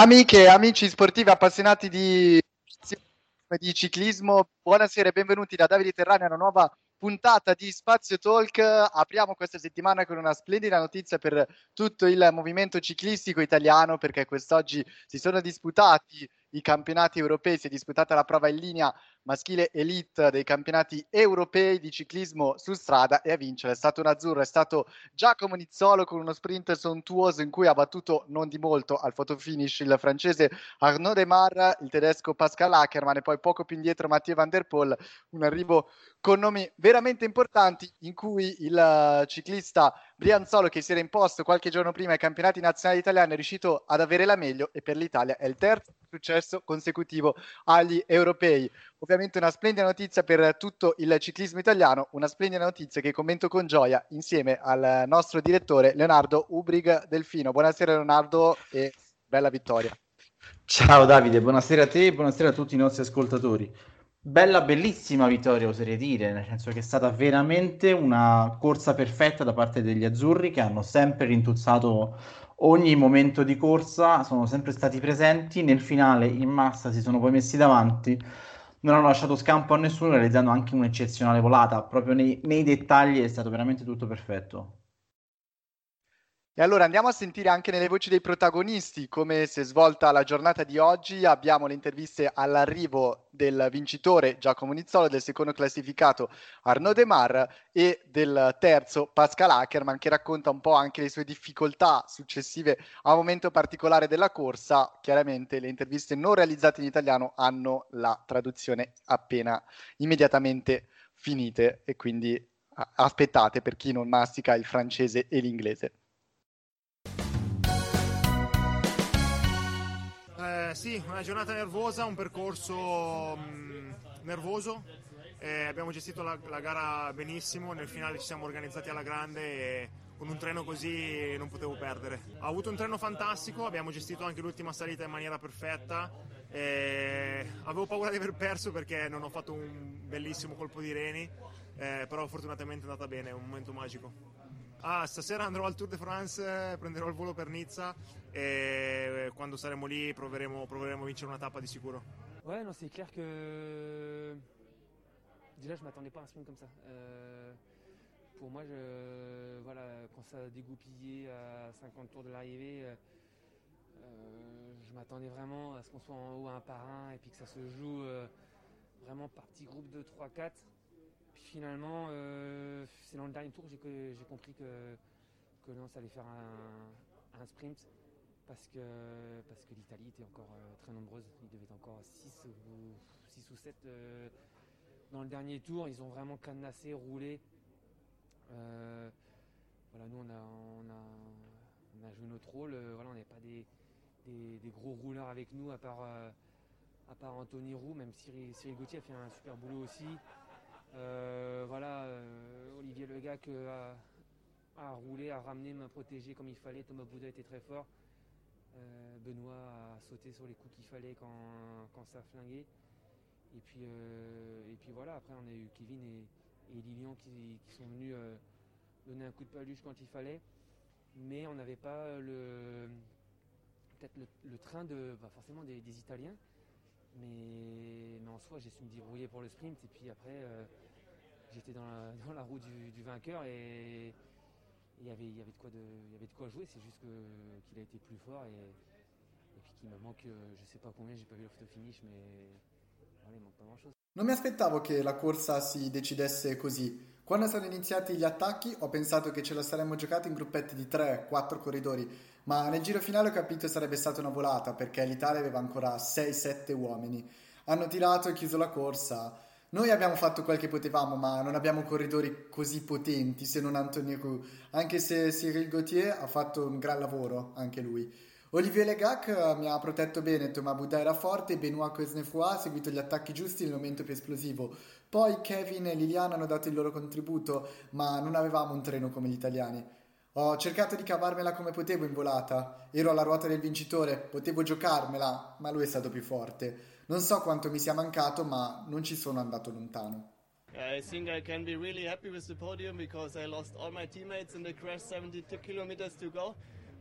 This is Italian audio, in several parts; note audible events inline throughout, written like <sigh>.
Amiche, amici sportivi appassionati di, di ciclismo, buonasera e benvenuti da Davide Terrani a una nuova puntata di Spazio Talk. Apriamo questa settimana con una splendida notizia per tutto il movimento ciclistico italiano perché quest'oggi si sono disputati i campionati europei, si è disputata la prova in linea maschile elite dei campionati europei di ciclismo su strada e a vincere. È stato un azzurro, è stato Giacomo Nizzolo con uno sprint sontuoso in cui ha battuto non di molto al fotofinish il francese Arnaud Demar, il tedesco Pascal Ackermann e poi poco più indietro Mathieu Van Der Poel, un arrivo con nomi veramente importanti in cui il ciclista Brianzolo che si era imposto qualche giorno prima ai campionati nazionali italiani è riuscito ad avere la meglio e per l'Italia è il terzo successo consecutivo agli europei. Ovviamente una splendida notizia per tutto il ciclismo italiano, una splendida notizia che commento con gioia insieme al nostro direttore Leonardo Ubrig Delfino. Buonasera Leonardo e bella vittoria. Ciao Davide, buonasera a te e buonasera a tutti i nostri ascoltatori. Bella, bellissima vittoria, oserei dire, nel senso che è stata veramente una corsa perfetta da parte degli azzurri che hanno sempre rintuzzato ogni momento di corsa, sono sempre stati presenti, nel finale in massa si sono poi messi davanti, non hanno lasciato scampo a nessuno realizzando anche un'eccezionale volata, proprio nei, nei dettagli è stato veramente tutto perfetto. E allora andiamo a sentire anche nelle voci dei protagonisti come si è svolta la giornata di oggi. Abbiamo le interviste all'arrivo del vincitore Giacomo Nizzolo, del secondo classificato Arnaud Demar e del terzo Pascal Ackermann che racconta un po' anche le sue difficoltà successive a un momento particolare della corsa. Chiaramente le interviste non realizzate in italiano hanno la traduzione appena immediatamente finite e quindi aspettate per chi non mastica il francese e l'inglese. Eh, sì, una giornata nervosa, un percorso mh, mm, nervoso. Eh, abbiamo gestito la, la, gara benissimo, nel finale ci siamo organizzati alla grande e con un treno così non potevo perdere. Ho avuto un treno fantastico, abbiamo gestito anche l'ultima salita in maniera perfetta. Eh, avevo paura di aver perso perché non ho fatto un bellissimo colpo di reni, eh, però fortunatamente è andata bene, è un momento magico. Ah, stasera andrò al Tour de France, prenderò il volo per Nizza et quando saremo lì proveremo, proveremo a vincere una tappa di sicuro. Ouais, non, c'est clair que déjà je m'attendais pas à un sprint comme ça. Euh, pour moi, quand ça a dégoupillé à 50 tours de l'arrivée, euh, euh, je m'attendais vraiment à ce qu'on soit en haut un par un et puis que ça se joue vraiment par petits groupes de 3-4 finalement, euh, c'est dans le dernier tour que j'ai compris que, que Lens allait faire un, sprint parce que, parce que l'Italie était encore euh, très nombreuse. Il devait être encore 6 ou, 6 ou 7 euh, dans le dernier tour. Ils ont vraiment cadenassé, roulé. Voilà, nous, on a, on a, joué notre rôle. Voilà, on n'avait pas des, des, gros rouleurs avec nous à part, à part Anthony Roux, même Cyril Gauthier a fait un super boulot aussi. Euh, voilà, euh, Olivier Legac a, a, roulé, a ramené, m'a protégé comme il fallait. Thomas Bouda était très fort. Euh, Benoît a sauté sur les coups qu'il fallait quand, ça a. Et puis, voilà, après on a eu Kevin et, et Lilian qui, sont venus donner un coup de paluche quand il fallait. Mais on n'avait pas le train de bah forcément des Italiens. Mais, mais, en soi, j'ai su me débrouiller pour le sprint. Et puis après, euh, j'étais dans <laughs> dans la, roue du, du vainqueur et il y avait, y, avait de quoi de, y avait de quoi jouer. C'est juste qu'il qu a été plus fort et, et puis qu'il me manque, euh, je sais pas combien, j'ai pas vu le photo finish, mais voilà, il manque pas grand chose. Non mi aspettavo che la corsa si decidesse così. Quando sono iniziati gli attacchi ho pensato che ce la saremmo giocata in gruppetti di 3-4 corridori, ma nel giro finale ho capito sarebbe stata una volata perché l'Italia aveva ancora 6-7 uomini. Hanno tirato e chiuso la corsa Noi abbiamo fatto quel che potevamo, ma non abbiamo corridori così potenti se non Anthony Roux, anche se Cyril Gauthier ha fatto un gran lavoro, anche lui. Olivier Legac eh, mi ha protetto bene, Thomas Bouda era forte, Benoit Cosnefroy ha seguito gli attacchi giusti nel momento più esplosivo. Poi Kevin e Liliana hanno dato il loro contributo, ma non avevamo un treno come gli italiani. Ho cercato di cavarmela come potevo in volata, ero alla ruota del vincitore, potevo giocarmela, ma lui è stato più forte. Non so quanto mi sia mancato, ma non ci sono andato lontano. I think I can be really happy with the podium because I lost all my teammates in the crash 72 kilometers to go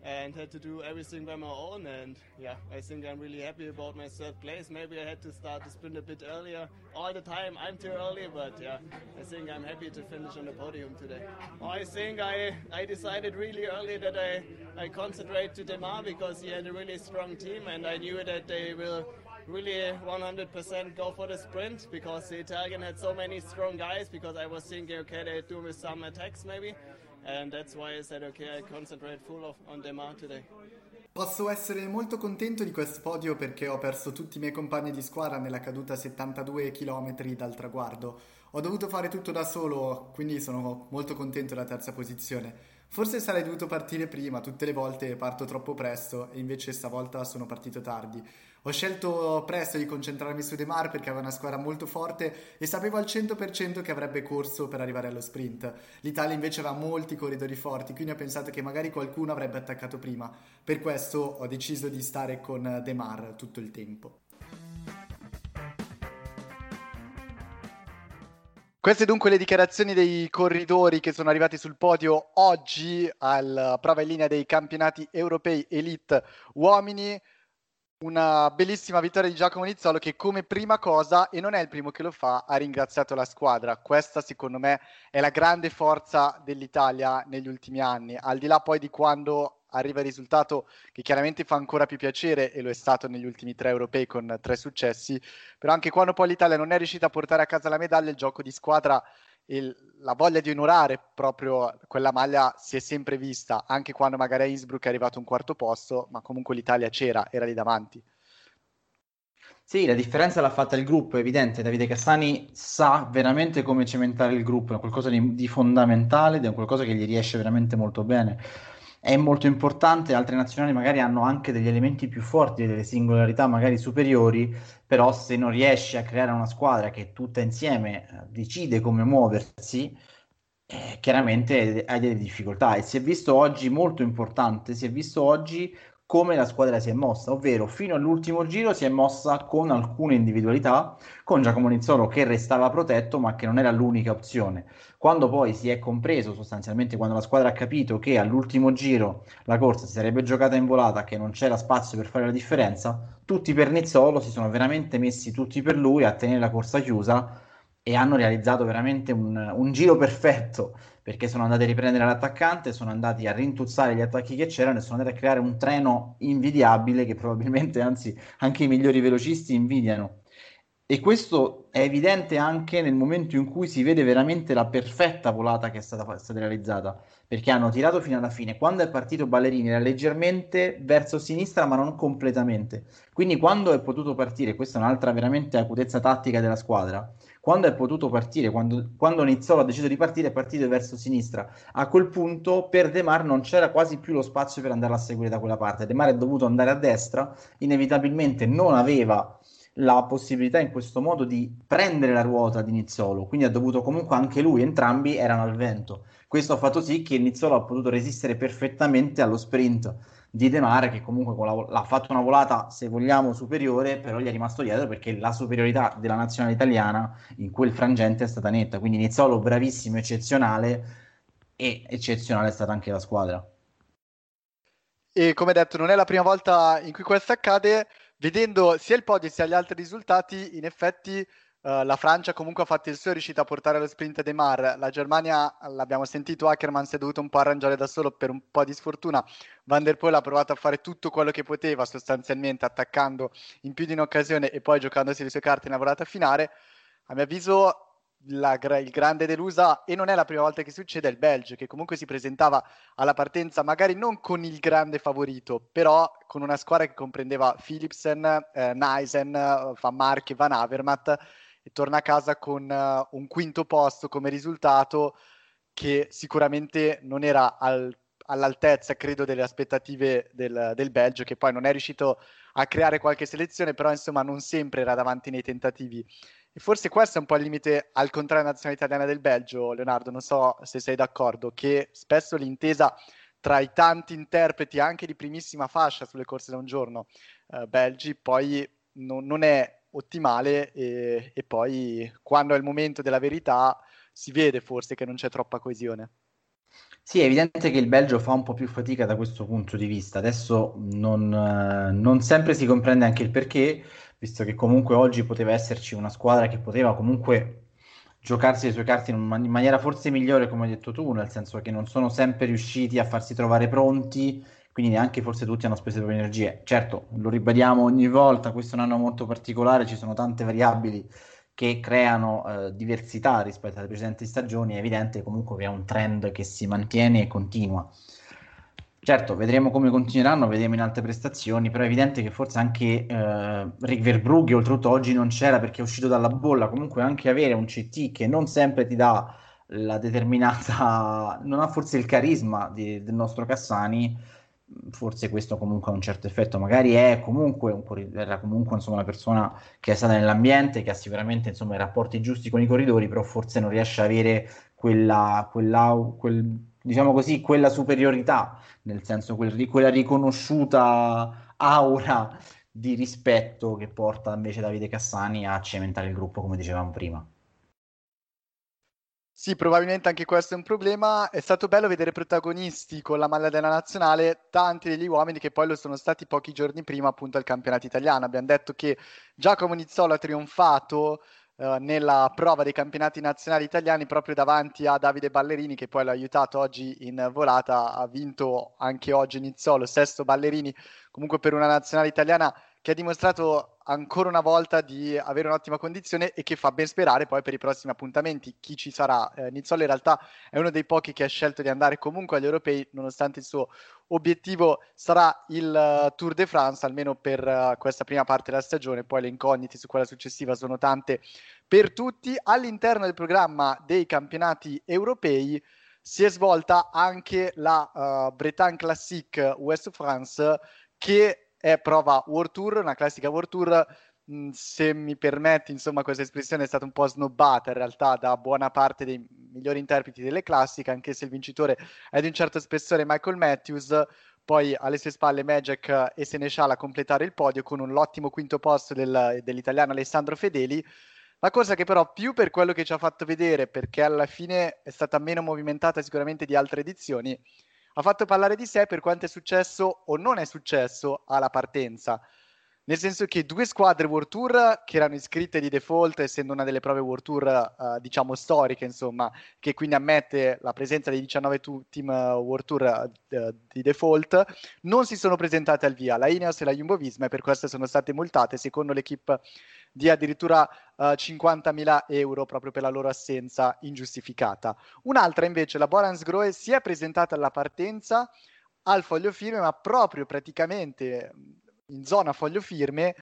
and had to do everything by my own. And yeah I think I'm really happy about my third place maybe I had to start the sprint a bit earlier. All the time I'm too early but yeah I think I'm happy to finish on the podium today. Oh, I think I I decided really early that I I concentrate to Demar because he had a really strong team and I knew that they will really 100% go for the sprint because the Italian had so many strong guys because I was thinking okay they do with some attacks maybe and that's why I said okay I concentrate full of, on Demar today. Posso essere molto contento di questo podio perché ho perso tutti i miei compagni di squadra nella caduta 72 km dal traguardo. Ho dovuto fare tutto da solo, quindi sono molto contento della terza posizione. Forse sarei dovuto partire prima, tutte le volte parto troppo presto e invece stavolta sono partito tardi. Ho scelto presto di concentrarmi su De Mar perché aveva una squadra molto forte e sapevo al 100% che avrebbe corso per arrivare allo sprint. L'Italia invece aveva molti corridori forti, quindi ho pensato che magari qualcuno avrebbe attaccato prima. Per questo ho deciso di stare con De Mar tutto il tempo. Queste dunque le dichiarazioni dei corridori che sono arrivati sul podio oggi alla prova in linea dei campionati europei Elite uomini una bellissima vittoria di Giacomo Nizzolo che come prima cosa, e non è il primo che lo fa, ha ringraziato la squadra. Questa secondo me è la grande forza dell'Italia negli ultimi anni, al di là poi di quando arriva il risultato che chiaramente fa ancora più piacere e lo è stato negli ultimi tre europei con tre successi, però anche quando poi l'Italia non è riuscita a portare a casa la medaglia, il gioco di squadra il, la voglia di onorare proprio quella maglia si è sempre vista, anche quando magari a Innsbruck è arrivato un quarto posto, ma comunque l'Italia c'era, era lì davanti. Sì, la differenza l'ha fatta il gruppo, è evidente. Davide Cassani sa veramente come cementare il gruppo, è qualcosa di, di fondamentale è qualcosa che gli riesce veramente molto bene è molto importante, altre nazionali magari hanno anche degli elementi più forti, delle singolarità magari superiori, però se non riesci a creare una squadra che tutta insieme eh, decide come muoversi, eh, chiaramente hai delle difficoltà. E si è visto oggi molto importante, si è visto oggi come la squadra si è mossa, ovvero fino all'ultimo giro si è mossa con alcune individualità, con Giacomo Nizzolo che restava protetto ma che non era l'unica opzione. Quando poi si è compreso sostanzialmente, quando la squadra ha capito che all'ultimo giro la corsa si sarebbe giocata in volata, che non c'era spazio per fare la differenza, tutti per Nizzolo si sono veramente messi tutti per lui a tenere la corsa chiusa e hanno realizzato veramente un, un giro perfetto perché sono andati a riprendere l'attaccante, sono andati a rintuzzare gli attacchi che c'erano e sono andati a creare un treno invidiabile che probabilmente, anzi, anche i migliori velocisti invidiano. E questo è evidente anche nel momento in cui si vede veramente la perfetta volata che è stata, è stata realizzata, perché hanno tirato fino alla fine. Quando è partito Ballerini era leggermente verso sinistra, ma non completamente. Quindi quando è potuto partire, questa è un'altra veramente acutezza tattica della squadra, quando è potuto partire, quando, quando Nizzolo ha deciso di partire, è partito verso sinistra. A quel punto per De Mar non c'era quasi più lo spazio per andare a seguire da quella parte. De Mar è dovuto andare a destra, inevitabilmente non aveva la possibilità in questo modo di prendere la ruota di Nizzolo, quindi ha dovuto comunque anche lui, entrambi erano al vento. Questo ha fatto sì che Nizzolo ha potuto resistere perfettamente allo sprint di De Mare che comunque l'ha fatto una volata se vogliamo superiore però gli è rimasto dietro perché la superiorità della nazionale italiana in quel frangente è stata netta. Quindi Nizzolo bravissimo, eccezionale e eccezionale è stata anche la squadra. E come detto non è la prima volta in cui questo accade. Vedendo sia il podio sia gli altri risultati in effetti Uh, la Francia comunque ha fatto il suo, è riuscita a portare lo sprint De Mar. La Germania, l'abbiamo sentito, Ackermann si è dovuto un po' arrangiare da solo per un po' di sfortuna. Van der Poel ha provato a fare tutto quello che poteva, sostanzialmente attaccando in più di un'occasione e poi giocandosi le sue carte nella volata finale. A mio avviso la, il grande delusa, e non è la prima volta che succede, è il Belgio, che comunque si presentava alla partenza magari non con il grande favorito, però con una squadra che comprendeva Philipsen, eh, Neisen, Van Mark e Van Avermaet e torna a casa con uh, un quinto posto come risultato che sicuramente non era al, all'altezza, credo, delle aspettative del, del, Belgio, che poi non è riuscito a creare qualche selezione, però insomma non sempre era davanti nei tentativi. E forse questo è un po' il limite al contrario nazionale italiana del Belgio, Leonardo, non so se sei d'accordo, che spesso l'intesa tra i tanti interpreti anche di primissima fascia sulle corse da un giorno eh, belgi poi non, non è ottimale e, e, poi quando è il momento della verità si vede forse che non c'è troppa coesione. Sì, è evidente che il Belgio fa un po' più fatica da questo punto di vista. Adesso non, non sempre si comprende anche il perché, visto che comunque oggi poteva esserci una squadra che poteva comunque giocarsi le sue carte in, man- in, maniera forse migliore, come hai detto tu, nel senso che non sono sempre riusciti a farsi trovare pronti, quindi neanche forse tutti hanno speso le proprie energie. Certo, lo ribadiamo ogni volta, questo è un anno molto particolare, ci sono tante variabili che creano eh, diversità rispetto alle precedenti stagioni, è evidente comunque che è un trend che si mantiene e continua. Certo, vedremo come continueranno, vedremo in altre prestazioni, però è evidente che forse anche eh, Rick Verbrugge oltretutto oggi non c'era perché è uscito dalla bolla, comunque anche avere un CT che non sempre ti dà la determinata, non ha forse il carisma di, del nostro Cassani, forse questo comunque ha un certo effetto, magari è comunque, un, era comunque insomma, una persona che è stata nell'ambiente, che ha sicuramente insomma, i rapporti giusti con i corridori, però forse non riesce a avere quella, quella, quel, diciamo così, quella superiorità, nel senso quel, quella riconosciuta aura di rispetto che porta invece Davide Cassani a cementare il gruppo, come dicevamo prima. Sì, probabilmente anche questo è un problema. È stato bello vedere protagonisti con la maglia della nazionale tanti degli uomini che poi lo sono stati pochi giorni prima appunto al campionato italiano. Abbiamo detto che Giacomo Nizzolo ha trionfato eh, nella prova dei campionati nazionali italiani proprio davanti a Davide Ballerini che poi l'ha aiutato oggi in volata. Ha vinto anche oggi Nizzolo, sesto Ballerini. Comunque per una nazionale italiana che ha dimostrato ancora una volta di avere un'ottima condizione e che fa ben sperare poi per i prossimi appuntamenti chi ci sarà. Eh, Nizzolo in realtà è uno dei pochi che ha scelto di andare comunque agli europei nonostante il suo obiettivo sarà il uh, Tour de France almeno per uh, questa prima parte della stagione, poi le incognite su quella successiva sono tante per tutti. All'interno del programma dei campionati europei si è svolta anche la uh, Bretagne Classic West France che è prova World Tour, una classica World Tour. Mm, se mi permetti, insomma, questa espressione è stata un po' snobbata in realtà da buona parte dei migliori interpreti delle classiche, anche se il vincitore è di un certo spessore Michael Matthews. Poi alle sue spalle Magic e Seneschal a completare il podio con un ottimo quinto posto del, dell'italiano Alessandro Fedeli. La cosa che però più per quello che ci ha fatto vedere, perché alla fine è stata meno movimentata sicuramente di altre edizioni, ha fatto parlare di sé per quanto è successo o non è successo alla partenza. Nel senso che due squadre World Tour che erano iscritte di default, essendo una delle prove World Tour, uh, diciamo, storiche, insomma, che quindi ammette la presenza dei 19 tu- team uh, World Tour uh, di default, non si sono presentate al via. La Ineos e la Jumbo Visma e per questo sono state multate, secondo l'equipe di addirittura uh, eh, 50.000 euro proprio per la loro assenza ingiustificata. Un'altra invece, la Borans Groe, si è presentata alla partenza al foglio firme, ma proprio praticamente in zona foglio firme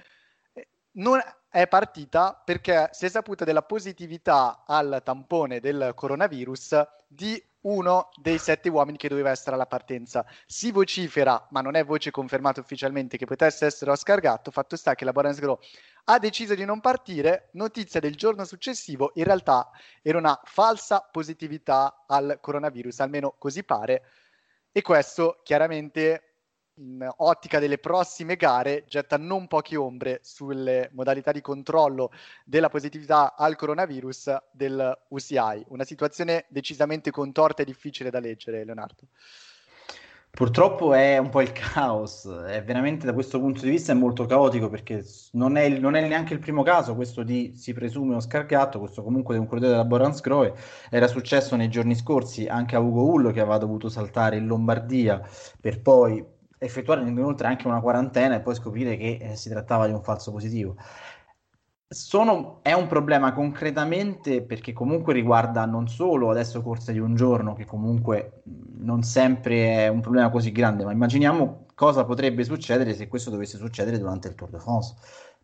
eh, non è partita perché si è saputa della positività al tampone del coronavirus di uno dei sette uomini che doveva essere alla partenza. Si vocifera, ma non è voce confermata ufficialmente, che potesse essere Oscar Gatto. Fatto sta che la Borens Grow ha deciso di non partire. Notizia del giorno successivo, in realtà era una falsa positività al coronavirus, almeno così pare. E questo chiaramente in ottica delle prossime gare getta non poche ombre sulle modalità di controllo della positività al coronavirus del UCI. Una situazione decisamente contorta e difficile da leggere, Leonardo. Purtroppo è un po' il caos, è veramente da questo punto di vista molto caotico perché non è, non è neanche il primo caso questo di, si presume, Oscar Gatto, questo comunque di un corridore della Borans Groe, era successo nei giorni scorsi anche a Ugo Ullo che aveva dovuto saltare in Lombardia per poi effettuare inoltre anche una quarantena e poi scoprire che eh, si trattava di un falso positivo. Sono, è un problema concretamente perché comunque riguarda non solo adesso corse di un giorno, che comunque non sempre è un problema così grande, ma immaginiamo cosa potrebbe succedere se questo dovesse succedere durante il Tour de France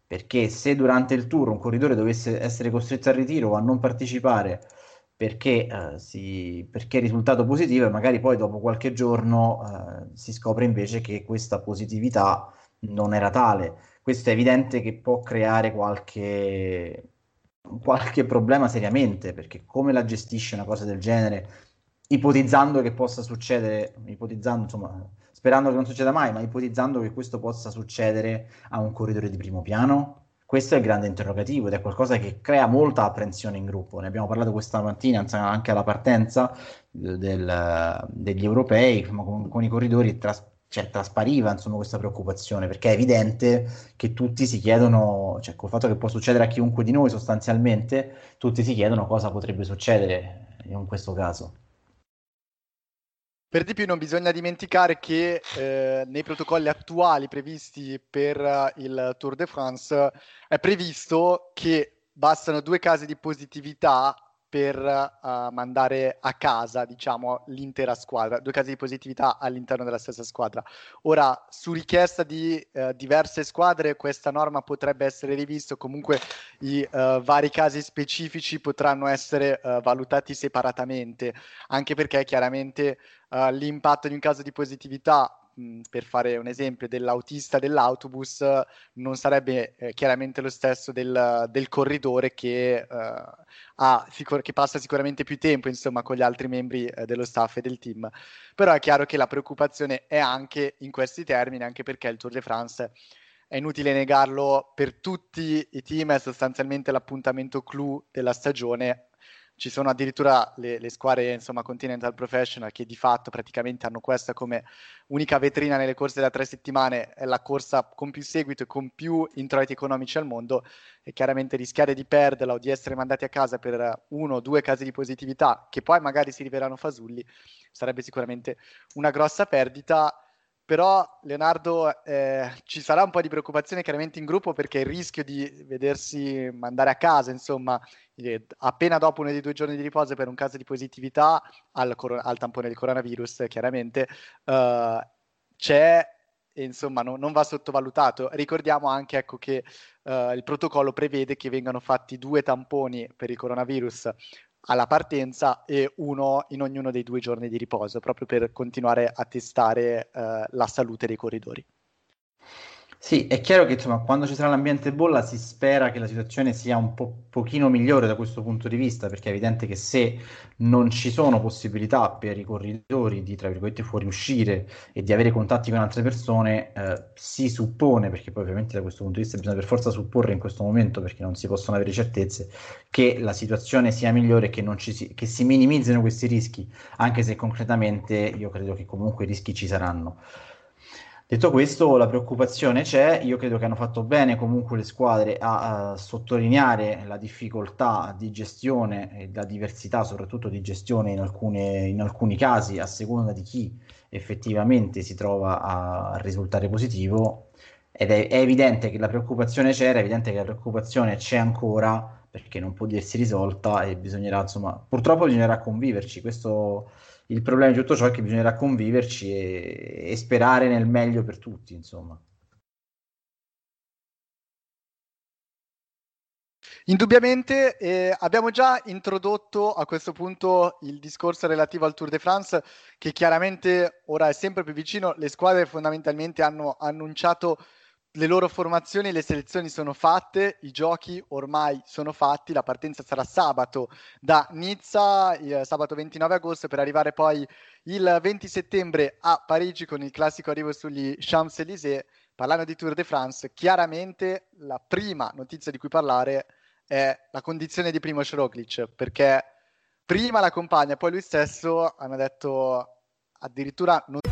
perché se durante il tour un corridore dovesse essere costretto al ritiro o a non partecipare perché, eh, si, perché è risultato positivo e magari poi dopo qualche giorno eh, si scopre invece che questa positività non era tale. Questo è evidente che può creare qualche, qualche problema seriamente, perché come la gestisce una cosa del genere, ipotizzando che possa succedere, ipotizzando, insomma, sperando che non succeda mai, ma ipotizzando che questo possa succedere a un corridore di primo piano, questo è il grande interrogativo ed è qualcosa che crea molta apprensione in gruppo. Ne abbiamo parlato questa mattina anche alla partenza del, degli europei, con, con i corridori tras- cioè, traspariva insomma, questa preoccupazione perché è evidente che tutti si chiedono, cioè col fatto che può succedere a chiunque di noi sostanzialmente, tutti si chiedono cosa potrebbe succedere in questo caso. Per di più non bisogna dimenticare che eh, nei protocolli attuali previsti per uh, il Tour de France è previsto che bastano due casi di positività per uh, mandare a casa, diciamo, l'intera squadra, due casi di positività all'interno della stessa squadra. Ora, su richiesta di uh, diverse squadre, questa norma potrebbe essere rivista, comunque i uh, vari casi specifici potranno essere valutati separatamente, anche perché chiaramente l'impatto di un caso di positività per fare un esempio, dell'autista dell'autobus non sarebbe eh, chiaramente lo stesso del, del corridore che, eh, ha, che, passa sicuramente più tempo insomma, con gli altri membri eh, dello staff e del team. Però è chiaro che la preoccupazione è anche in questi termini, anche perché il Tour de France è inutile negarlo per tutti i team, è sostanzialmente l'appuntamento clou della stagione ci sono addirittura le, le, squadre insomma, Continental Professional che di fatto praticamente hanno questa come unica vetrina nelle corse da tre settimane, è la corsa con più seguito e con più introiti economici al mondo. E chiaramente rischiare di perderla o di essere mandati a casa per uno o due casi di positività che poi magari si rivelano fasulli sarebbe sicuramente una grossa perdita però Leonardo eh, ci sarà un po' di preoccupazione chiaramente in gruppo perché il rischio di vedersi mandare a casa, insomma, eh, appena dopo uno dei due giorni di riposo per un caso di positività al, cor- al tampone del coronavirus, chiaramente eh, c'è e insomma no, non va sottovalutato. Ricordiamo anche ecco, che uh, il protocollo prevede che vengano fatti due tamponi per il coronavirus alla partenza e uno in ognuno dei due giorni di riposo, proprio per continuare a testare uh, la salute dei corridori. Sì, è chiaro che insomma, quando ci sarà l'ambiente bolla si spera che la situazione sia un po' pochino migliore da questo punto di vista, perché è evidente che se non ci sono possibilità per i corridori di, tra virgolette, fuoriuscire e di avere contatti con altre persone, eh, si suppone, perché poi ovviamente da questo punto di vista bisogna per forza supporre in questo momento, perché non si possono avere certezze, che la situazione sia migliore e che, si, che si minimizzino questi rischi, anche se concretamente io credo che comunque i rischi ci saranno. Detto questo, la preoccupazione c'è, io credo che hanno fatto bene comunque le squadre a, a sottolineare la difficoltà di gestione e la diversità soprattutto di gestione in, alcune, in alcuni casi a seconda di chi effettivamente si trova a, risultare positivo. Ed è, è, evidente che la preoccupazione c'era, è evidente che la preoccupazione c'è ancora perché non può dirsi risolta e bisognerà insomma, purtroppo bisognerà conviverci, questo il problema di tutto ciò è che bisognerà conviverci e, e sperare nel meglio per tutti, insomma. Indubbiamente eh, abbiamo già introdotto a questo punto il discorso relativo al Tour de France che chiaramente ora è sempre più vicino, le squadre fondamentalmente hanno annunciato le loro formazioni, le selezioni sono fatte, i giochi ormai sono fatti, la partenza sarà sabato da Nizza, sabato 29 agosto, per arrivare poi il 20 settembre a Parigi con il classico arrivo sugli Champs-Élysées. Parlando di Tour de France, chiaramente la prima notizia di cui parlare è la condizione di Primo Roglic, perché prima la compagna, poi lui stesso hanno detto addirittura non...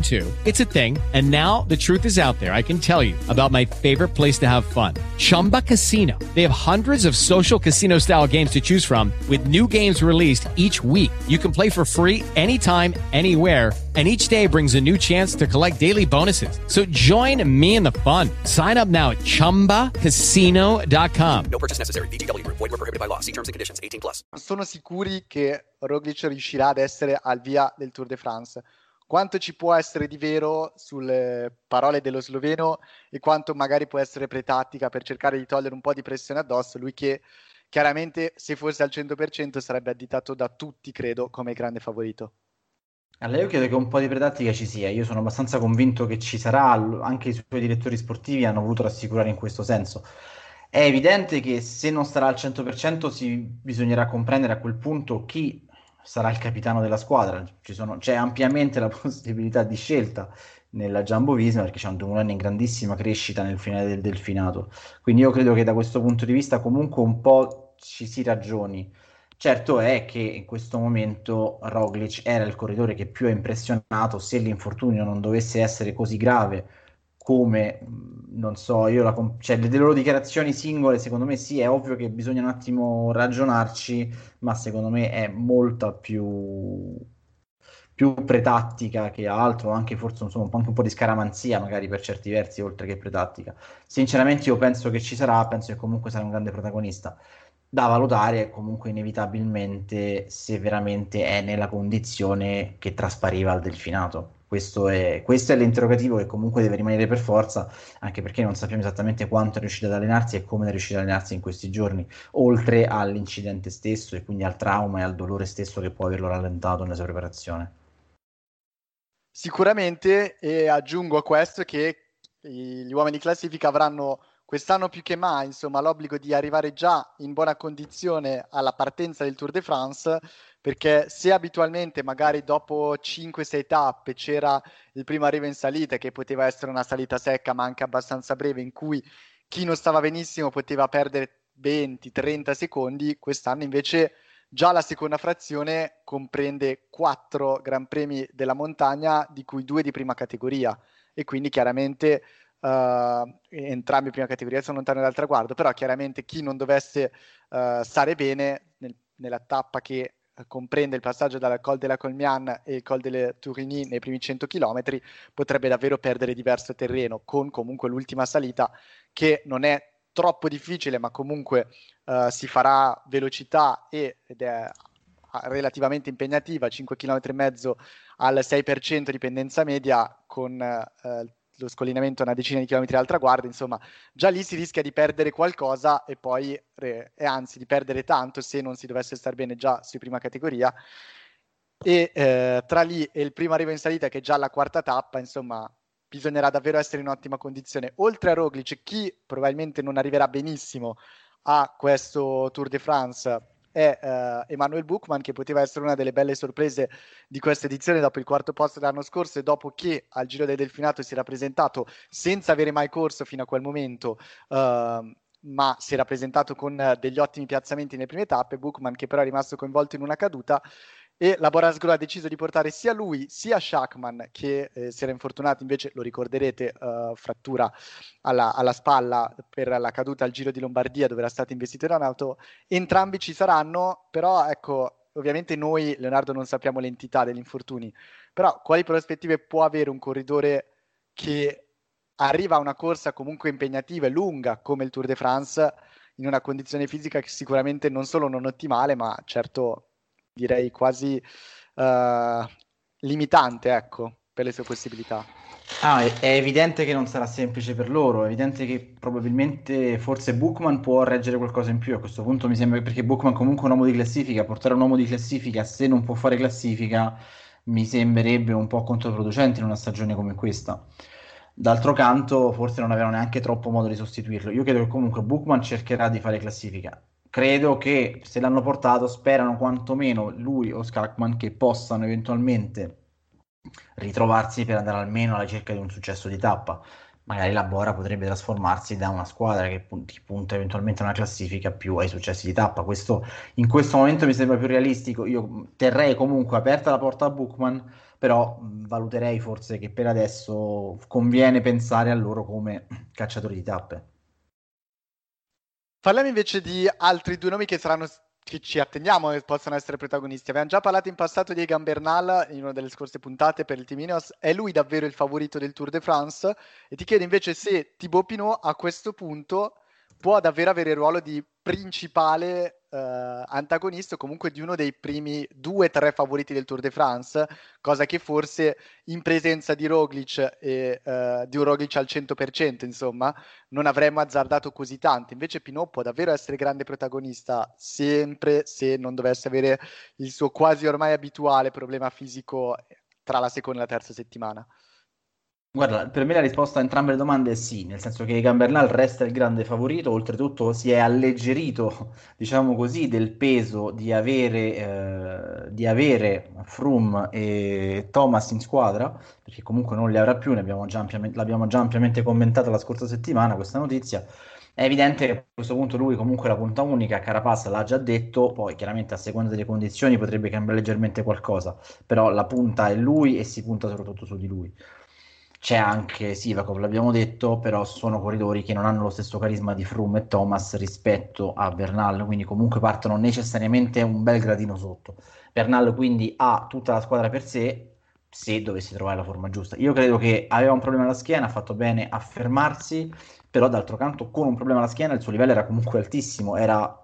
fun too. It's a thing. And now the truth is out there. I can tell you about my favorite place to have fun. Chumba Casino. They have hundreds of social casino style games to choose from with new games released each week. You can play for free anytime, anywhere and each day brings a new chance to collect daily bonuses. So join me in the fun. Sign up now at ChumbaCasino.com. No purchase necessary. VGW Group. Void were prohibited by law. See terms and conditions. 18 plus. Sono sicuri che Roglic riuscirà ad essere al via del Tour de France. Quanto ci può essere di vero sulle parole dello sloveno e quanto magari può essere pretattica per cercare di togliere un po' di pressione addosso, lui che chiaramente se fosse al 100% sarebbe additato da tutti, credo, come grande favorito. Allora io credo che un po' di pretattica ci sia, io sono abbastanza convinto che ci sarà, anche i suoi direttori sportivi hanno voluto rassicurare in questo senso. È evidente che se non starà al 100% si, bisognerà comprendere a quel punto chi sarà il capitano della squadra, sono, c'è ampiamente la <laughs> possibilità di scelta nella Jumbo Visma perché c'è un Dumoulin in grandissima crescita nel finale del delfinato, quindi io credo che da questo punto di vista comunque un po' ci si ragioni. Certo è che in questo momento Roglic era il corridore che più ha impressionato, se l'infortunio non dovesse essere così grave come, non so, io la, cioè, le, le loro dichiarazioni singole, secondo me sì, è ovvio che bisogna un attimo ragionarci, ma secondo me è molta più, più pretattica che altro, anche forse insomma, anche un po' di scaramanzia magari per certi versi, oltre che pretattica. Sinceramente io penso che ci sarà, penso che comunque sarà un grande protagonista da valutare comunque inevitabilmente se veramente è nella condizione che traspariva al delfinato. Questo è, questo è l'interrogativo che comunque deve rimanere per forza, anche perché non sappiamo esattamente quanto è riuscito ad allenarsi e come è riuscito ad allenarsi in questi giorni, oltre all'incidente stesso e quindi al trauma e al dolore stesso che può averlo rallentato nella sua preparazione. Sicuramente, e aggiungo a questo che gli uomini di classifica avranno quest'anno più che mai, insomma, l'obbligo di arrivare già in buona condizione alla partenza del Tour de France, perché se abitualmente magari dopo 5-6 tappe c'era il primo arrivo in salita, che poteva essere una salita secca ma anche abbastanza breve, in cui chi non stava benissimo poteva perdere 20-30 secondi, quest'anno invece già la seconda frazione comprende 4 Gran Premi della montagna, di cui due di prima categoria, e quindi chiaramente uh, entrambi prima categoria sono lontani dal traguardo, però chiaramente chi non dovesse uh, stare bene nel, nella tappa che comprende il passaggio dal Col della Colmian e il Col delle Turigny nei primi 100 km, potrebbe davvero perdere diverso terreno, con comunque l'ultima salita che non è troppo difficile, ma comunque uh, si farà velocità e, ed è relativamente impegnativa, 5 km e mezzo al 6% di pendenza media con uh, lo scollinamento a una decina di chilometri dal traguardo, insomma, già lì si rischia di perdere qualcosa e poi, e anzi, di perdere tanto se non si dovesse stare bene già su prima categoria. E eh, tra lì e il primo arrivo in salita, che è già la quarta tappa, insomma, bisognerà davvero essere in ottima condizione. Oltre a Roglic, chi probabilmente non arriverà benissimo a questo Tour de France è uh, Emanuel Buchmann che poteva essere una delle belle sorprese di questa edizione dopo il quarto posto dell'anno scorso e dopo che al Giro del Delfinato si era presentato senza avere mai corso fino a quel momento uh, ma si era presentato con degli ottimi piazzamenti nelle prime tappe. Buchmann che però è rimasto coinvolto in una caduta e la Boras Gro ha deciso di portare sia lui sia Shackman che eh, si era infortunato invece lo ricorderete uh, frattura alla, alla, spalla per la caduta al Giro di Lombardia dove era stato investito in un'auto entrambi ci saranno però ecco ovviamente noi Leonardo non sappiamo l'entità degli infortuni. Però quali prospettive può avere un corridore che arriva a una corsa comunque impegnativa e lunga come il Tour de France in una condizione fisica che sicuramente non solo non ottimale ma certo direi quasi uh, limitante, ecco, per le sue possibilità. Ah, è, è, evidente che non sarà semplice per loro, è evidente che probabilmente forse Bookman può reggere qualcosa in più a questo punto mi sembra perché Bookman comunque è un uomo di classifica, portare un uomo di classifica se non può fare classifica mi sembrerebbe un po' controproducente in una stagione come questa. D'altro canto, forse non avevano neanche troppo modo di sostituirlo. Io credo che comunque Bookman cercherà di fare classifica. Credo che se l'hanno portato, sperano quantomeno lui o Skakman che possano eventualmente ritrovarsi per andare almeno alla ricerca di un successo di tappa magari la Bora potrebbe trasformarsi da una squadra che punta, punta eventualmente a una classifica più ai successi di tappa. Questo in questo momento mi sembra più realistico. Io terrei comunque aperta la porta a Bookman, però valuterei forse che per adesso conviene pensare a loro come cacciatori di tappe. Parliamo invece di altri due nomi che saranno che ci attendiamo che possano essere protagonisti. Abbiamo già parlato in passato di Egan Bernal in una delle scorse puntate per il Team Ineos. È lui davvero il favorito del Tour de France? E ti chiedo invece se Thibaut Pinot a questo punto può davvero avere il ruolo di principale eh, antagonista comunque di uno dei primi due o tre favoriti del Tour de France, cosa che forse in presenza di Roglic e eh, di un Roglic al 100%, insomma, non avremmo azzardato così tanto. Invece Pinot può davvero essere grande protagonista sempre se non dovesse avere il suo quasi ormai abituale problema fisico tra la seconda e la terza settimana. Guarda, per me la risposta a entrambe le domande è sì, nel senso che Gambernal resta il grande favorito, oltretutto si è alleggerito, <laughs> diciamo così, del peso di avere, eh, di avere Froome e Thomas in squadra, perché comunque non li avrà più, ampiamente, l'abbiamo già ampiamente commentata la scorsa settimana questa notizia. È evidente che a questo punto lui comunque la punta unica, Carapaz l'ha già detto, poi chiaramente a seconda delle condizioni potrebbe cambiare leggermente qualcosa, però la punta è lui e si punta soprattutto su di lui. C'è anche Sivakov, l'abbiamo detto, però sono corridori che non hanno lo stesso carisma di Froome e Thomas rispetto a Bernal, quindi comunque partono necessariamente un bel gradino sotto. Bernal quindi ha tutta la squadra per sé, se dovesse trovare la forma giusta. Io credo che aveva un problema alla schiena, ha fatto bene a fermarsi, però d'altro canto con un problema alla schiena il suo livello era comunque altissimo, era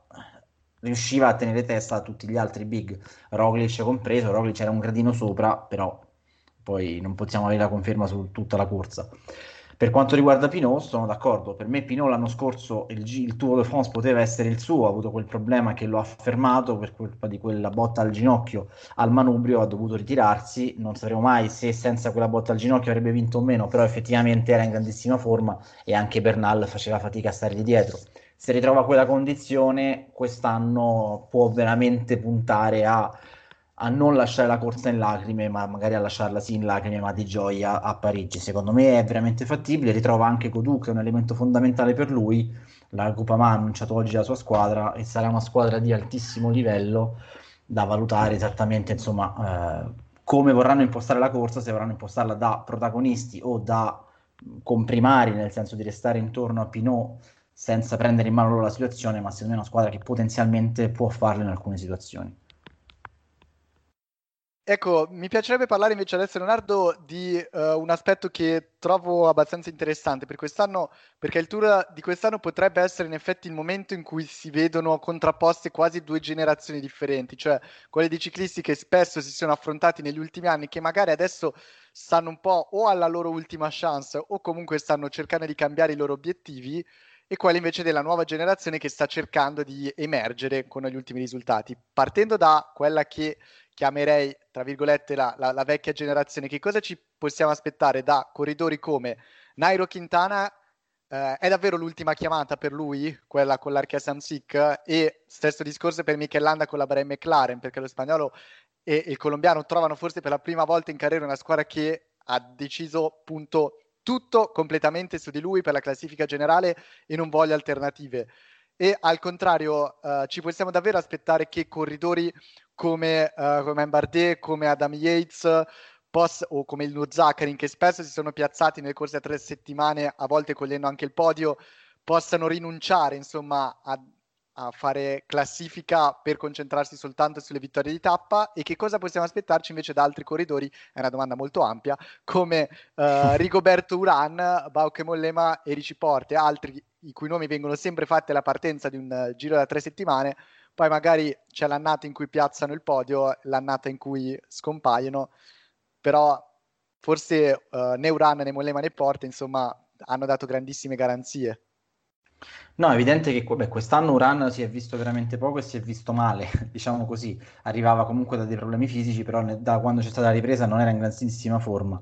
riusciva a tenere testa a tutti gli altri big, Roglic compreso, Roglic era un gradino sopra, però poi non possiamo avere la conferma su tutta la corsa. Per quanto riguarda Pinot, sono d'accordo. Per me, Pinot l'anno scorso il, G- il Tour de France poteva essere il suo. Ha avuto quel problema che lo ha fermato per colpa di quella botta al ginocchio al manubrio. Ha dovuto ritirarsi. Non sapremo mai se senza quella botta al ginocchio avrebbe vinto o meno. Però effettivamente era in grandissima forma e anche Bernal faceva fatica a stargli dietro. Se ritrova quella condizione, quest'anno può veramente puntare a a non lasciare la corsa in lacrime, ma magari a lasciarla sì in lacrime, ma di gioia a Parigi. Secondo me è veramente fattibile. Ritrova anche Koduk, che è un elemento fondamentale per lui. La Cupama ha annunciato oggi la sua squadra e sarà una squadra di altissimo livello da valutare esattamente insomma, eh, come vorranno impostare la corsa, se vorranno impostarla da protagonisti o da comprimari, nel senso di restare intorno a Pinot senza prendere in mano loro la situazione, ma secondo me è una squadra che potenzialmente può farlo in alcune situazioni. Ecco, mi piacerebbe parlare invece adesso, Leonardo, di uh, un aspetto che trovo abbastanza interessante per quest'anno, perché il tour di quest'anno potrebbe essere in effetti il momento in cui si vedono contrapposte quasi due generazioni differenti, cioè quelle di ciclisti che spesso si sono affrontati negli ultimi anni, che magari adesso stanno un po' o alla loro ultima chance o comunque stanno cercando di cambiare i loro obiettivi, e quella invece della nuova generazione che sta cercando di emergere con gli ultimi risultati. Partendo da quella che chiamerei, tra virgolette, la, la, la, vecchia generazione, che cosa ci possiamo aspettare da corridori come Nairo Quintana? Eh, è davvero l'ultima chiamata per lui, quella con l'Archea Samsic, e stesso discorso per Michelanda con la Bray McLaren, perché lo spagnolo e il colombiano trovano forse per la prima volta in carriera una squadra che ha deciso appunto tutto completamente su di lui per la classifica generale e non voglia alternative. E al contrario, uh, ci possiamo davvero aspettare che corridori come, uh, come Bardet, come Adam Yates poss- o come il Nur Zakarin, che spesso si sono piazzati nelle corse a tre settimane, a volte cogliendo anche il podio, possano rinunciare insomma a, a fare classifica per concentrarsi soltanto sulle vittorie di tappa e che cosa possiamo aspettarci invece da altri corridori? È una domanda molto ampia, come uh, <laughs> Rigoberto Uran, Bauke Mollema e Ricci Porte, altri i cui nomi vengono sempre fatti alla partenza di un uh, giro da tre settimane, poi magari c'è l'annata in cui piazzano il podio, l'annata in cui scompaiono, però forse uh, né Uran né Mollema né Porte insomma hanno dato grandissime garanzie. No, è evidente che beh, quest'anno Uran si è visto veramente poco e si è visto male, <laughs> diciamo così. Arrivava comunque da dei problemi fisici, però da quando c'è stata la ripresa non era in grandissima forma.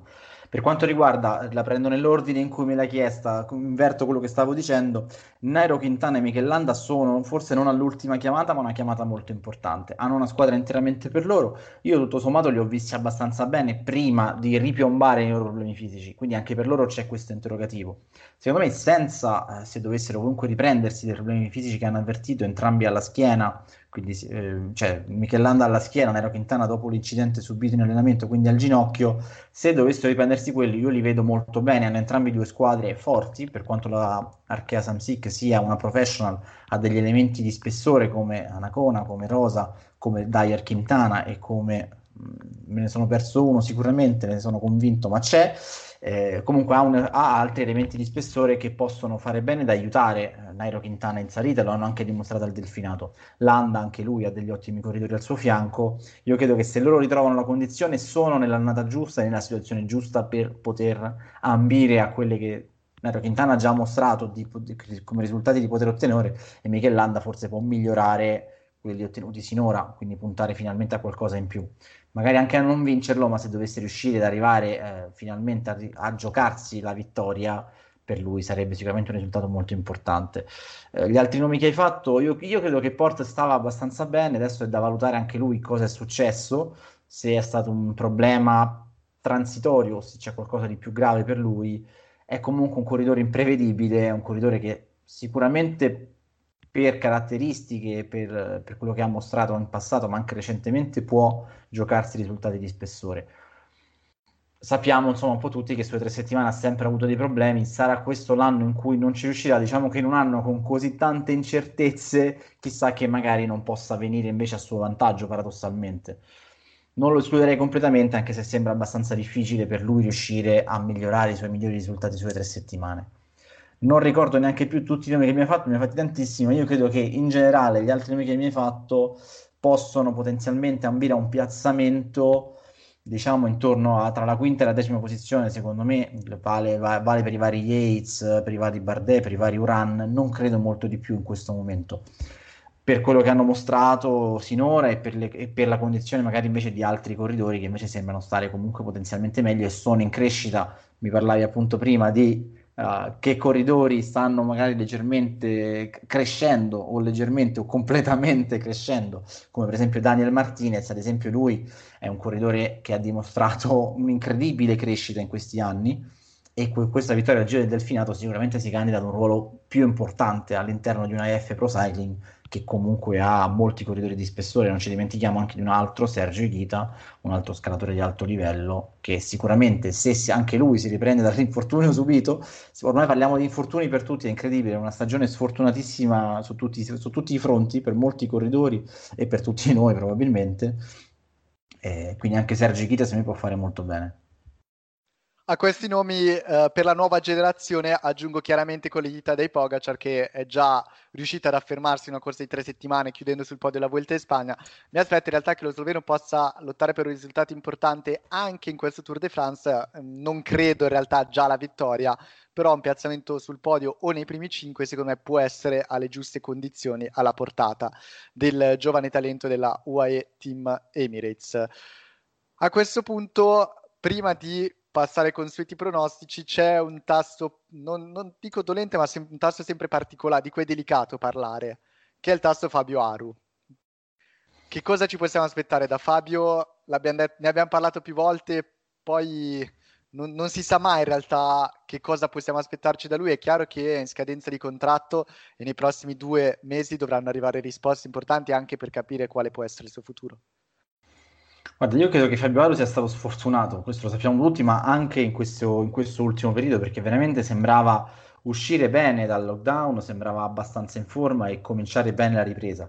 Per quanto riguarda, la prendo nell'ordine in cui me l'hai chiesta, inverto quello che stavo dicendo, Nairo Quintana e Michelanda sono forse non all'ultima chiamata, ma una chiamata molto importante. Hanno una squadra interamente per loro. Io tutto sommato li ho visti abbastanza bene prima di ripiombare i loro problemi fisici, quindi anche per loro c'è questo interrogativo. Secondo me, senza, eh, se dovessero comunque riprendersi dei problemi fisici che hanno avvertito entrambi alla schiena, quindi eh, cioè, Michelanda alla schiena, Nero Quintana dopo l'incidente subito in allenamento, quindi al ginocchio, se dovessero riprendersi quelli io li vedo molto bene, hanno entrambi due squadre forti, per quanto la Arkea Samsic sia una professional, ha degli elementi di spessore come Anacona, come Rosa, come Dyer Quintana e come mm, me ne sono perso uno sicuramente, ne sono convinto, ma c'è eh, comunque ha, un, ha, altri elementi di spessore che possono fare bene ad aiutare eh, Nairo Quintana in salita, lo hanno anche dimostrato al Delfinato. Landa, anche lui, ha degli ottimi corridori al suo fianco. Io credo che se loro ritrovano la condizione, sono nell'annata giusta e nella situazione giusta per poter ambire a quelle che Nairo Quintana ha già mostrato di, di, come risultati di poter ottenere e Michel Landa forse può migliorare quelli ottenuti sinora, quindi puntare finalmente a qualcosa in più magari anche a non vincerlo, ma se dovesse riuscire ad arrivare eh, finalmente a, a, giocarsi la vittoria, per lui sarebbe sicuramente un risultato molto importante. Eh, gli altri nomi che hai fatto, io, io, credo che Port stava abbastanza bene, adesso è da valutare anche lui cosa è successo, se è stato un problema transitorio se c'è qualcosa di più grave per lui. È comunque un corridore imprevedibile, è un corridore che sicuramente per caratteristiche, per, per, quello che ha mostrato in passato, ma anche recentemente, può giocarsi risultati di spessore. Sappiamo insomma un po' tutti che sulle tre settimane ha sempre avuto dei problemi, sarà questo l'anno in cui non ci riuscirà, diciamo che in un anno con così tante incertezze, chissà che magari non possa venire invece a suo vantaggio paradossalmente. Non lo escluderei completamente, anche se sembra abbastanza difficile per lui riuscire a migliorare i suoi migliori risultati sulle tre settimane non ricordo neanche più tutti i nomi che mi hai fatto, mi hai fatti tantissimi, io credo che in generale gli altri nomi che mi hai fatto possono potenzialmente ambire a un piazzamento diciamo intorno a tra la quinta e la decima posizione secondo me vale, vale per i vari Yates, per i vari Bardet, per i vari Uran. Non credo molto di più in questo momento. Per quello che hanno mostrato sinora e per, le, e per la condizione magari invece di altri corridori che invece sembrano stare comunque potenzialmente meglio e sono in crescita. Mi parlavi appunto prima di uh, che corridori stanno magari leggermente crescendo o leggermente o completamente crescendo, come per esempio Daniel Martinez, ad esempio lui è un corridore che ha dimostrato un'incredibile crescita in questi anni e que- questa vittoria al Giro del Delfinato sicuramente si candida ad un ruolo più importante all'interno di una IF Pro Cycling che comunque ha molti corridori di spessore, non ci dimentichiamo anche di un altro, Sergio Ghita, un altro scalatore di alto livello, che sicuramente se si, anche lui si riprende dall'infortunio subito, ormai parliamo di infortuni per tutti, è incredibile, è una stagione sfortunatissima su tutti, su tutti i fronti, per molti corridori e per tutti noi probabilmente, eh, quindi anche Sergio Ghita se mi può fare molto bene. A questi nomi eh, per la nuova generazione aggiungo chiaramente collegità dei Pogacar che è già riuscita ad affermarsi in una corsa di tre settimane chiudendo sul podio la Vuelta in Spagna. Mi aspetto in realtà che lo sloveno possa lottare per un risultato importante anche in questo Tour de France. Non credo in realtà già la vittoria, però un piazzamento sul podio o nei primi cinque secondo me può essere alle giuste condizioni alla portata del giovane talento della UAE Team Emirates. A questo punto, prima di passare consueti pronostici, c'è un tasto, non, non dico dolente, ma sem- un tasto sempre particolare, di cui è delicato parlare, che è il tasto Fabio Aru. Che cosa ci possiamo aspettare da Fabio? Det- ne abbiamo parlato più volte, poi non, non, si sa mai in realtà che cosa possiamo aspettarci da lui. È chiaro che è in scadenza di contratto e nei prossimi due mesi dovranno arrivare risposte importanti anche per capire quale può essere il suo futuro. Guarda, io credo che Fabio Aru sia stato sfortunato, questo lo sappiamo tutti, ma anche in questo, in questo ultimo periodo, perché veramente sembrava uscire bene dal lockdown, sembrava abbastanza in forma e cominciare bene la ripresa.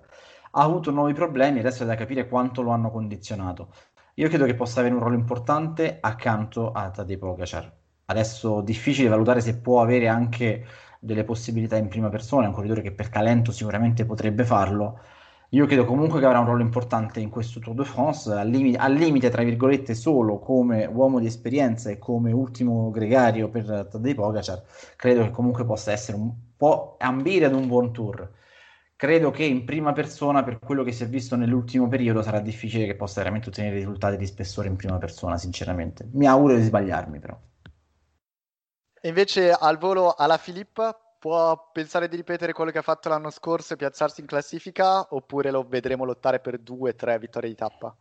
Ha avuto nuovi problemi, adesso è da capire quanto lo hanno condizionato. Io credo che possa avere un ruolo importante accanto a Tadej Pogacar. Adesso difficile valutare se può avere anche delle possibilità in prima persona, è un corridore che per talento sicuramente potrebbe farlo, Io credo comunque che avrà un ruolo importante in questo Tour de France, al, limite, al limite tra virgolette, solo come uomo di esperienza e come ultimo gregario per Tadej Pogacar. Credo che comunque possa essere un po' ambire ad un buon tour. Credo che in prima persona, per quello che si è visto nell'ultimo periodo, sarà difficile che possa veramente ottenere risultati di spessore in prima persona, sinceramente. Mi auguro di sbagliarmi, però. E invece al volo alla Filippa può pensare di ripetere quello che ha fatto l'anno scorso e piazzarsi in classifica oppure lo vedremo lottare per due o tre vittorie di tappa?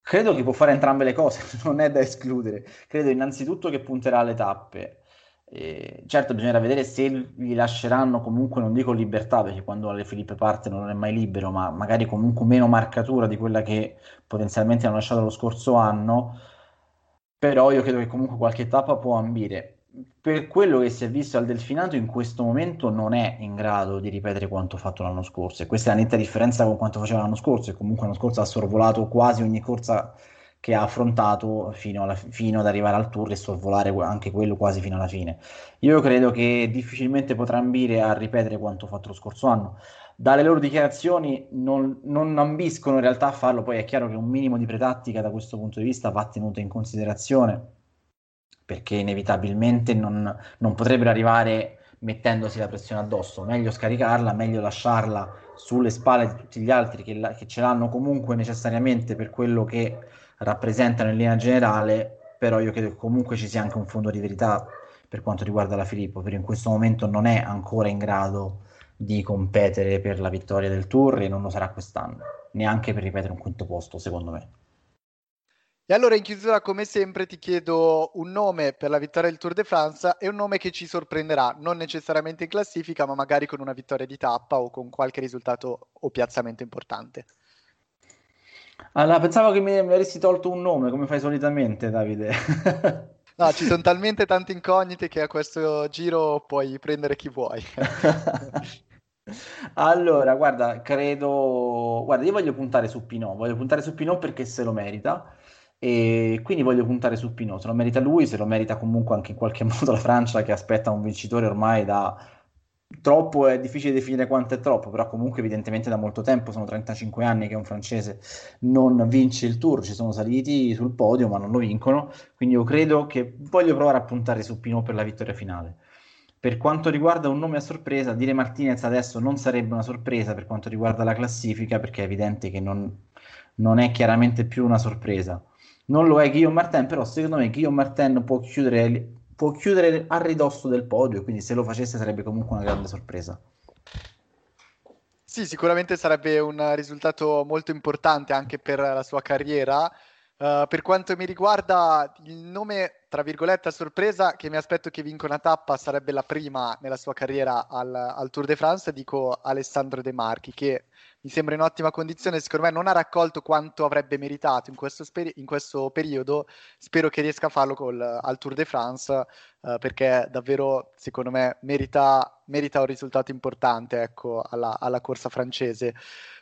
Credo che può fare entrambe le cose, <laughs> non è da escludere. Credo innanzitutto che punterà alle tappe. E certo, bisognerà vedere se gli lasceranno comunque, non dico libertà, perché quando alle Filippe parte non è mai libero, ma magari comunque meno marcatura di quella che potenzialmente hanno lasciato lo scorso anno. Però io credo che comunque qualche tappa può ambire per quello che si è visto al Delfinato in questo momento non è in grado di ripetere quanto fatto l'anno scorso e questa è la netta differenza con quanto faceva l'anno scorso e comunque l'anno scorso ha sorvolato quasi ogni corsa che ha affrontato fino, alla, fino, ad arrivare al tour e sorvolare anche quello quasi fino alla fine. Io credo che difficilmente potrà ambire a ripetere quanto fatto lo scorso anno. Dalle loro dichiarazioni non, non ambiscono in realtà a farlo, poi è chiaro che un minimo di pretattica da questo punto di vista va tenuto in considerazione perché inevitabilmente non, non potrebbero arrivare mettendosi la pressione addosso. Meglio scaricarla, meglio lasciarla sulle spalle di tutti gli altri che, la, che, ce l'hanno comunque necessariamente per quello che rappresentano in linea generale, però io credo che comunque ci sia anche un fondo di verità per quanto riguarda la Filippo, perché in questo momento non è ancora in grado di competere per la vittoria del Tour e non lo sarà quest'anno, neanche per ripetere un quinto posto, secondo me. E allora in chiusura, come sempre, ti chiedo un nome per la vittoria del Tour de France e un nome che ci sorprenderà, non necessariamente in classifica, ma magari con una vittoria di tappa o con qualche risultato o piazzamento importante. Allora, pensavo che mi, mi avresti tolto un nome, come fai solitamente, Davide. <laughs> no, ci sono talmente tante incognite che a questo giro puoi prendere chi vuoi. <laughs> allora, guarda, credo... Guarda, io voglio puntare su Pinot, voglio puntare su Pinot perché se lo merita e quindi voglio puntare su Pinot, se lo merita lui, se lo merita comunque anche in qualche <laughs> modo la Francia che aspetta un vincitore ormai da troppo, è difficile definire quanto è troppo, però comunque evidentemente da molto tempo, sono 35 anni che un francese non vince il tour, ci sono saliti sul podio ma non lo vincono, quindi io credo che voglio provare a puntare su Pinot per la vittoria finale. Per quanto riguarda un nome a sorpresa, dire Martinez adesso non sarebbe una sorpresa per quanto riguarda la classifica, perché è evidente che non, non è chiaramente più una sorpresa non lo è Guillaume Martin, però secondo me Guillaume Martin può chiudere, può chiudere a ridosso del podio, quindi se lo facesse sarebbe comunque una grande sorpresa. Sì, sicuramente sarebbe un risultato molto importante anche per la sua carriera. Uh, per quanto mi riguarda, il nome, tra virgolette, a sorpresa che mi aspetto che vinca una tappa sarebbe la prima nella sua carriera al, al Tour de France, dico Alessandro De Marchi, che mi sembra in ottima condizione, secondo me non ha raccolto quanto avrebbe meritato in questo, sper- in questo periodo, spero che riesca a farlo col, al Tour de France uh, perché davvero secondo me merita, merita un risultato importante ecco, alla, alla corsa francese.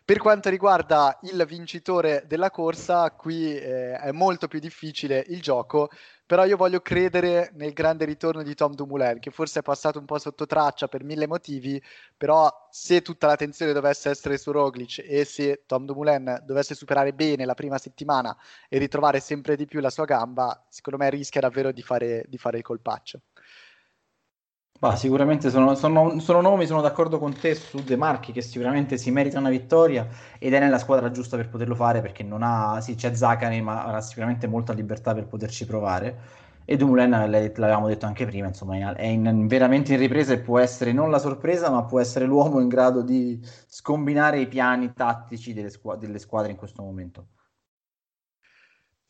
Per quanto riguarda il vincitore della corsa, qui eh, è molto più difficile il gioco però io voglio credere nel grande ritorno di Tom Dumoulin, che forse è passato un po' sotto traccia per mille motivi, però se tutta l'attenzione dovesse essere su Roglic e se Tom Dumoulin dovesse superare bene la prima settimana e ritrovare sempre di più la sua gamba, secondo me rischia davvero di fare, di fare il colpaccio. Bah, sicuramente sono, sono, sono, nomi, sono d'accordo con te su De Marchi che sicuramente si merita una vittoria ed è nella squadra giusta per poterlo fare perché non ha, sì c'è Zacani ma ha sicuramente molta libertà per poterci provare e Dumoulin l'avevamo detto anche prima insomma è in, veramente in ripresa e può essere non la sorpresa ma può essere l'uomo in grado di scombinare i piani tattici delle, squ- delle squadre in questo momento.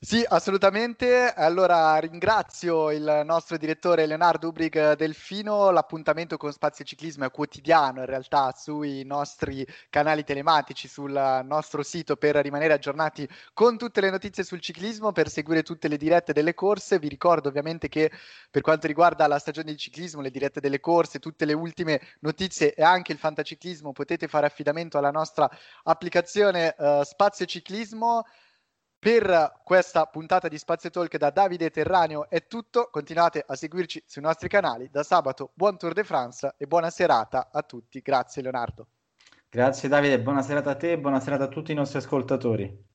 Sì, assolutamente. Allora ringrazio il nostro direttore Leonardo Ubrig Delfino. L'appuntamento con Spazio Ciclismo è quotidiano in realtà sui nostri canali telematici, sul nostro sito per rimanere aggiornati con tutte le notizie sul ciclismo, per seguire tutte le dirette delle corse. Vi ricordo ovviamente che per quanto riguarda la stagione di ciclismo, le dirette delle corse, tutte le ultime notizie e anche il fantaciclismo potete fare affidamento alla nostra applicazione uh, Spazio Ciclismo. Per questa puntata di Spazio Talk da Davide Terraneo è tutto. Continuate a seguirci sui nostri canali. Da sabato buon Tour de France e buona serata a tutti. Grazie Leonardo. Grazie Davide, buona serata a te e buona serata a tutti i nostri ascoltatori.